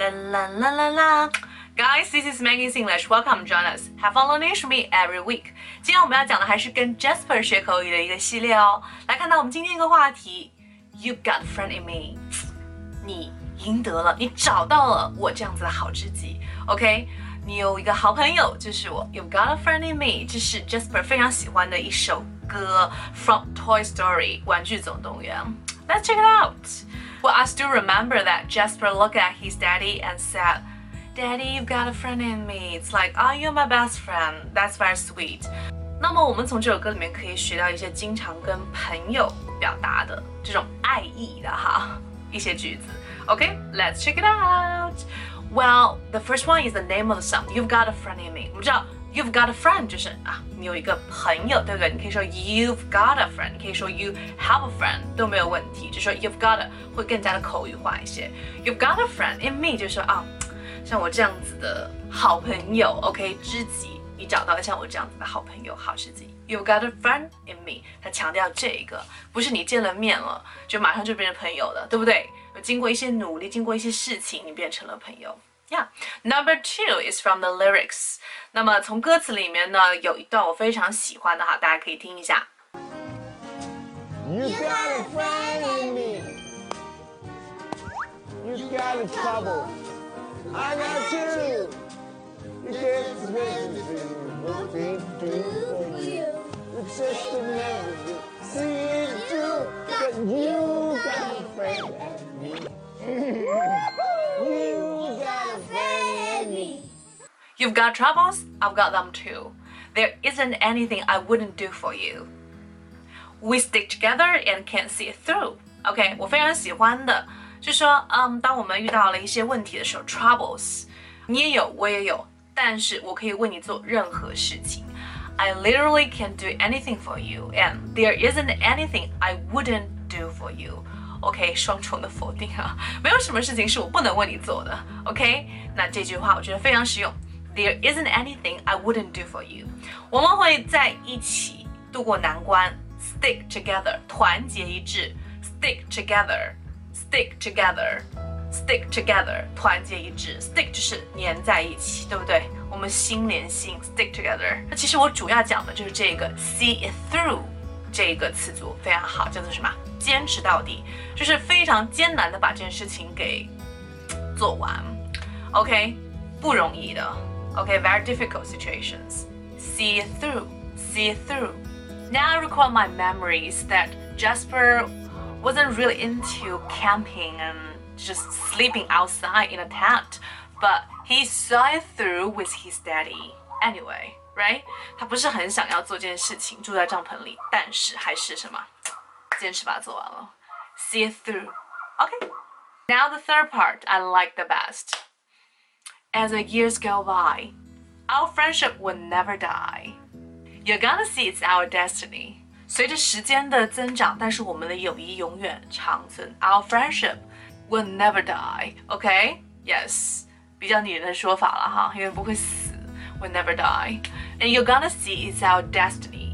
啦啦啦啦啦 Guys, this is Maggie English. Welcome, join us. Have fun learning with me every week. 今天我们要讲的还是跟 Jasper 学口语的一个系列哦。来看到我们今天一个话题，You got a friend in me。你赢得了，你找到了我这样子的好知己。OK，你有一个好朋友，就是我。You got a friend in me，这是 Jasper 非常喜欢的一首歌，From Toy Story，玩具总动员。Let's check it out. Well, I still remember that Jasper looked at his daddy and said, Daddy, you've got a friend in me. It's like, oh, you're my best friend. That's very sweet. 那么我们从这首歌里面可以学到一些经常跟朋友表达的这种爱意的哈一些句子。Okay, let's check it out. Well, the first one is the name of the song. You've got a friend in me. 我们知道 you've got a friend 就是啊，你有一个朋友，对不对？你可以说 you've got a friend，你可以说 you have a friend 都没有问题。就说 you've got a 会更加的口语化一些。You've got a friend in me 就是说啊，像我这样子的好朋友，OK，知己，你找到了像我这样子的好朋友、好知己。You've got a friend in me，他强调这个不是你见了面了就马上就变成朋友了，对不对？经过一些努力，经过一些事情，你变成了朋友。Yeah, number two is from the lyrics. 那么从歌词里面呢，有一段我非常喜欢的哈，大家可以听一下。You got a friend in me. You got a trouble. I got you. You can't make You've got troubles, I've got them too. There isn't anything I wouldn't do for you. We stick together and can't see it through. OK，我非常喜欢的，就说，嗯，当我们遇到了一些问题的时候，troubles，你也有，我也有，但是我可以为你做任何事情。I literally can do anything for you, and there isn't anything I wouldn't do for you. OK，双重的否定啊，没有什么事情是我不能为你做的。OK，那这句话我觉得非常实用。 There isn't anything I wouldn't do for you。我们会在一起度过难关，stick together，团结一致，stick together，stick together，stick together，团结一致，stick 就是粘在一起，对不对？我们心连心，stick together。那其实我主要讲的就是这个 see it through 这个词组非常好，叫做什么？坚持到底，就是非常艰难的把这件事情给做完。OK，不容易的。OK，very difficult situations. See it through, see it through. Now I recall my memories that Jasper wasn't really into camping and just sleeping outside in a tent, but he saw it through with his daddy. Anyway, right? 他不是很想要做这件事情，住在帐篷里，但是还是什么，坚持把它做完了。See it through. Okay. Now the third part I like the best. As the years go by, our friendship will never die. You're gonna see it's our destiny. 随着时间的增长，但是我们的友谊永远长存。Our friendship will never die. OK? Yes，比较女人的说法了哈，因为不会死。Will never die. And you're gonna see it's our destiny.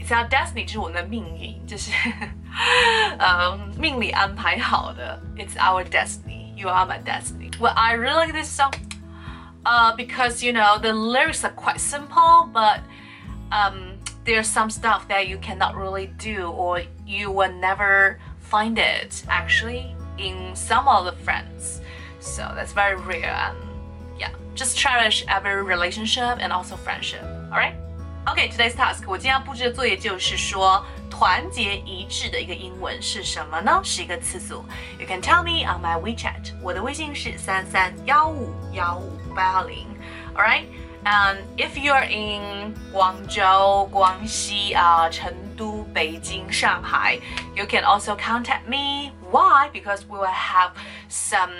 It's our destiny 就是我们的命运，就是呃命里安排好的。It's our destiny. You are my destiny. Well, I really like this song. Uh, because you know the lyrics are quite simple, but um, there's some stuff that you cannot really do or you will never find it actually in some of the friends. So that's very rare and yeah, just cherish every relationship and also friendship. Alright? Okay, today's task，我今天要布置的作业就是说 团结一致的一个英文是什么呢？是一个词组。You can tell me on my WeChat，我的微信是三三幺五幺五八幺零。Alright? And if you're in Guangzhou, Guangxi, uh, Chengdu, Beijing, Shanghai, you can also contact me. Why? Because we will have some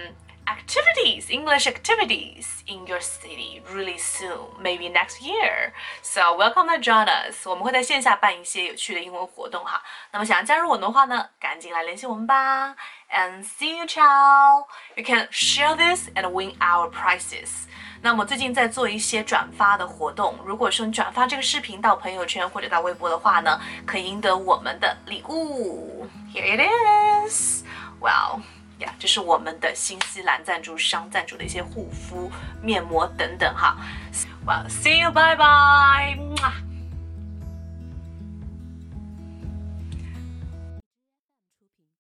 activities, English activities in your city really soon, maybe next year. So welcome to join us. 我们会在线下办一些有趣的英文活动哈。那么想要加入我们的话呢，赶紧来联系我们吧。And see you, ciao. You can share this and win our prizes. 那么最近在做一些转发的活动，如果说你转发这个视频到朋友圈或者到微博的话呢，可以赢得我们的礼物。Here it is. Well. 这是我们的新西兰赞助商赞助的一些护肤面膜等等哈。Well, see you, bye bye.